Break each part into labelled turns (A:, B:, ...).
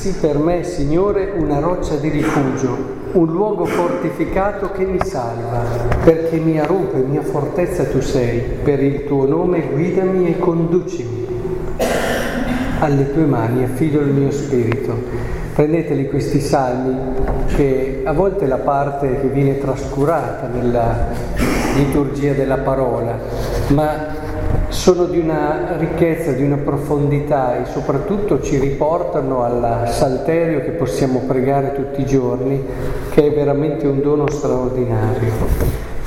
A: Sii per me, Signore, una roccia di rifugio, un luogo fortificato che mi salva, perché mia rupe, mia fortezza tu sei, per il tuo nome guidami e conducimi. Alle tue mani affido il mio spirito. Prendeteli questi salmi che a volte è la parte che viene trascurata nella liturgia della parola, ma sono di una ricchezza, di una profondità e soprattutto ci riportano al salterio che possiamo pregare tutti i giorni, che è veramente un dono straordinario.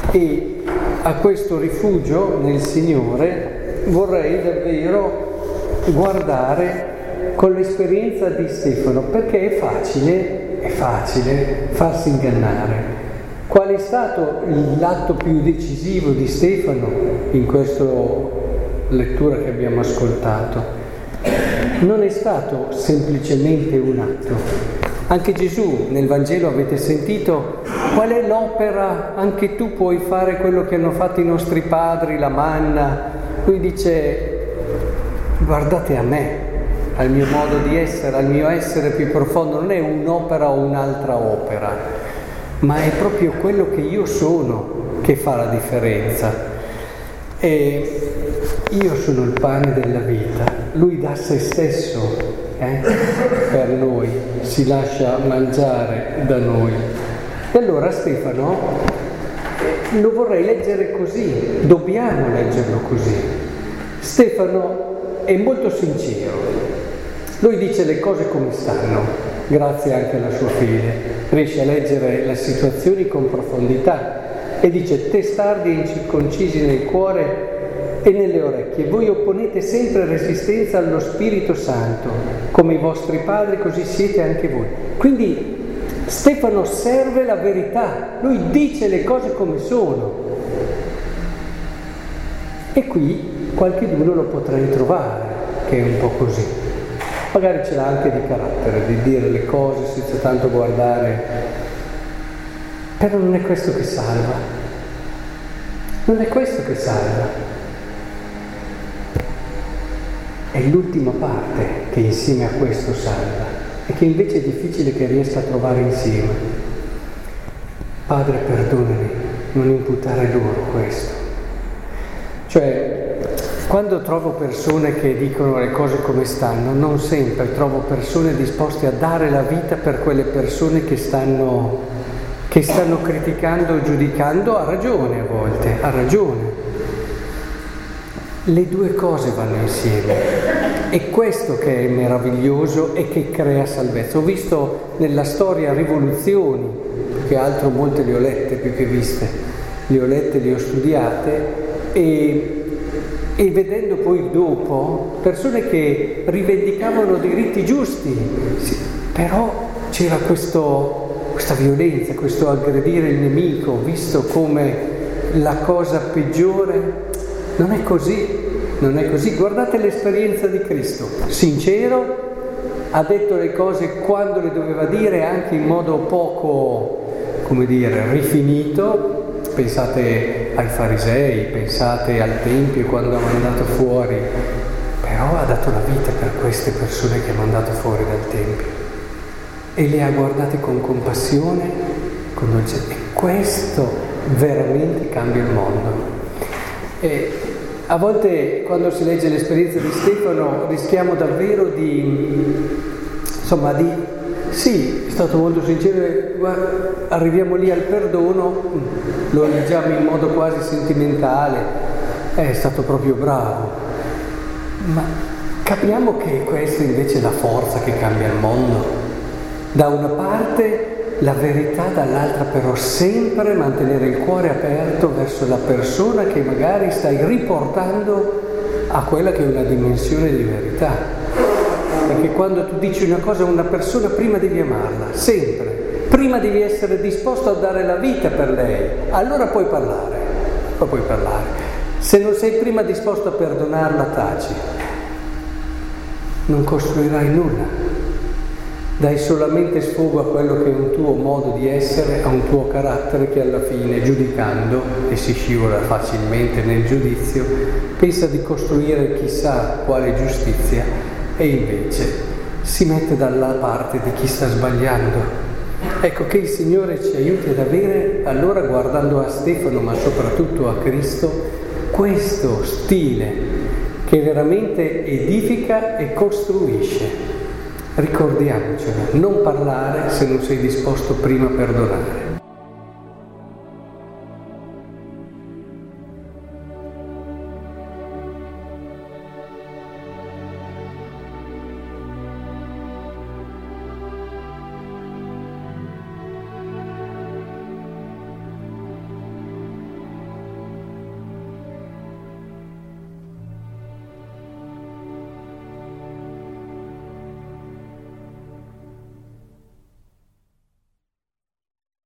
A: E a questo rifugio nel Signore vorrei davvero guardare con l'esperienza di Stefano, perché è facile, è facile farsi ingannare. Qual è stato l'atto più decisivo di Stefano in questa lettura che abbiamo ascoltato? Non è stato semplicemente un atto. Anche Gesù nel Vangelo avete sentito qual è l'opera, anche tu puoi fare quello che hanno fatto i nostri padri, la manna. Lui dice guardate a me, al mio modo di essere, al mio essere più profondo, non è un'opera o un'altra opera, ma è proprio quello che io sono che fa la differenza. E io sono il pane della vita, lui dà se stesso eh, per noi, si lascia mangiare da noi. E allora Stefano lo vorrei leggere così, dobbiamo leggerlo così. Stefano è molto sincero. Lui dice le cose come stanno, grazie anche alla sua fede. Riesce a leggere le situazioni con profondità e dice testardi e incirconcisi nel cuore e nelle orecchie. Voi opponete sempre resistenza allo Spirito Santo, come i vostri padri, così siete anche voi. Quindi Stefano serve la verità, lui dice le cose come sono. E qui qualcheduno lo potrei trovare, che è un po' così. Magari ce l'ha anche di carattere, di dire le cose senza tanto guardare, però non è questo che salva. Non è questo che salva. È l'ultima parte che insieme a questo salva e che invece è difficile che riesca a trovare insieme. Padre, perdonami, non imputare loro questo. Cioè, quando trovo persone che dicono le cose come stanno, non sempre trovo persone disposte a dare la vita per quelle persone che stanno, che stanno criticando o giudicando, ha ragione a volte, ha ragione. Le due cose vanno insieme. È questo che è meraviglioso e che crea salvezza. Ho visto nella storia rivoluzioni, che altro molte le ho lette più che viste, le ho lette, le ho studiate e e vedendo poi dopo persone che rivendicavano diritti giusti, sì, però c'era questo, questa violenza, questo aggredire il nemico, visto come la cosa peggiore. Non è così, non è così. Guardate l'esperienza di Cristo, sincero, ha detto le cose quando le doveva dire, anche in modo poco, come dire, rifinito, pensate ai farisei, pensate al Tempio quando ha mandato fuori, però ha dato la vita per queste persone che ha mandato fuori dal Tempio. E le ha guardate con compassione, con dolcezza e questo veramente cambia il mondo. E a volte quando si legge l'esperienza di Stefano rischiamo davvero di, insomma, di sì, è stato molto sincero, arriviamo lì al perdono, lo leggiamo in modo quasi sentimentale, è stato proprio bravo, ma capiamo che questa invece è la forza che cambia il mondo. Da una parte la verità, dall'altra però sempre mantenere il cuore aperto verso la persona che magari stai riportando a quella che è una dimensione di verità perché quando tu dici una cosa a una persona prima devi amarla, sempre, prima devi essere disposto a dare la vita per lei, allora puoi parlare, poi puoi parlare. Se non sei prima disposto a perdonarla, taci, non costruirai nulla. Dai solamente sfogo a quello che è un tuo modo di essere, a un tuo carattere che alla fine, giudicando, e si scivola facilmente nel giudizio, pensa di costruire chissà quale giustizia e invece si mette dalla parte di chi sta sbagliando. Ecco che il Signore ci aiuti ad avere, allora guardando a Stefano, ma soprattutto a Cristo, questo stile che veramente edifica e costruisce. Ricordiamocelo, non parlare se non sei disposto prima a perdonare.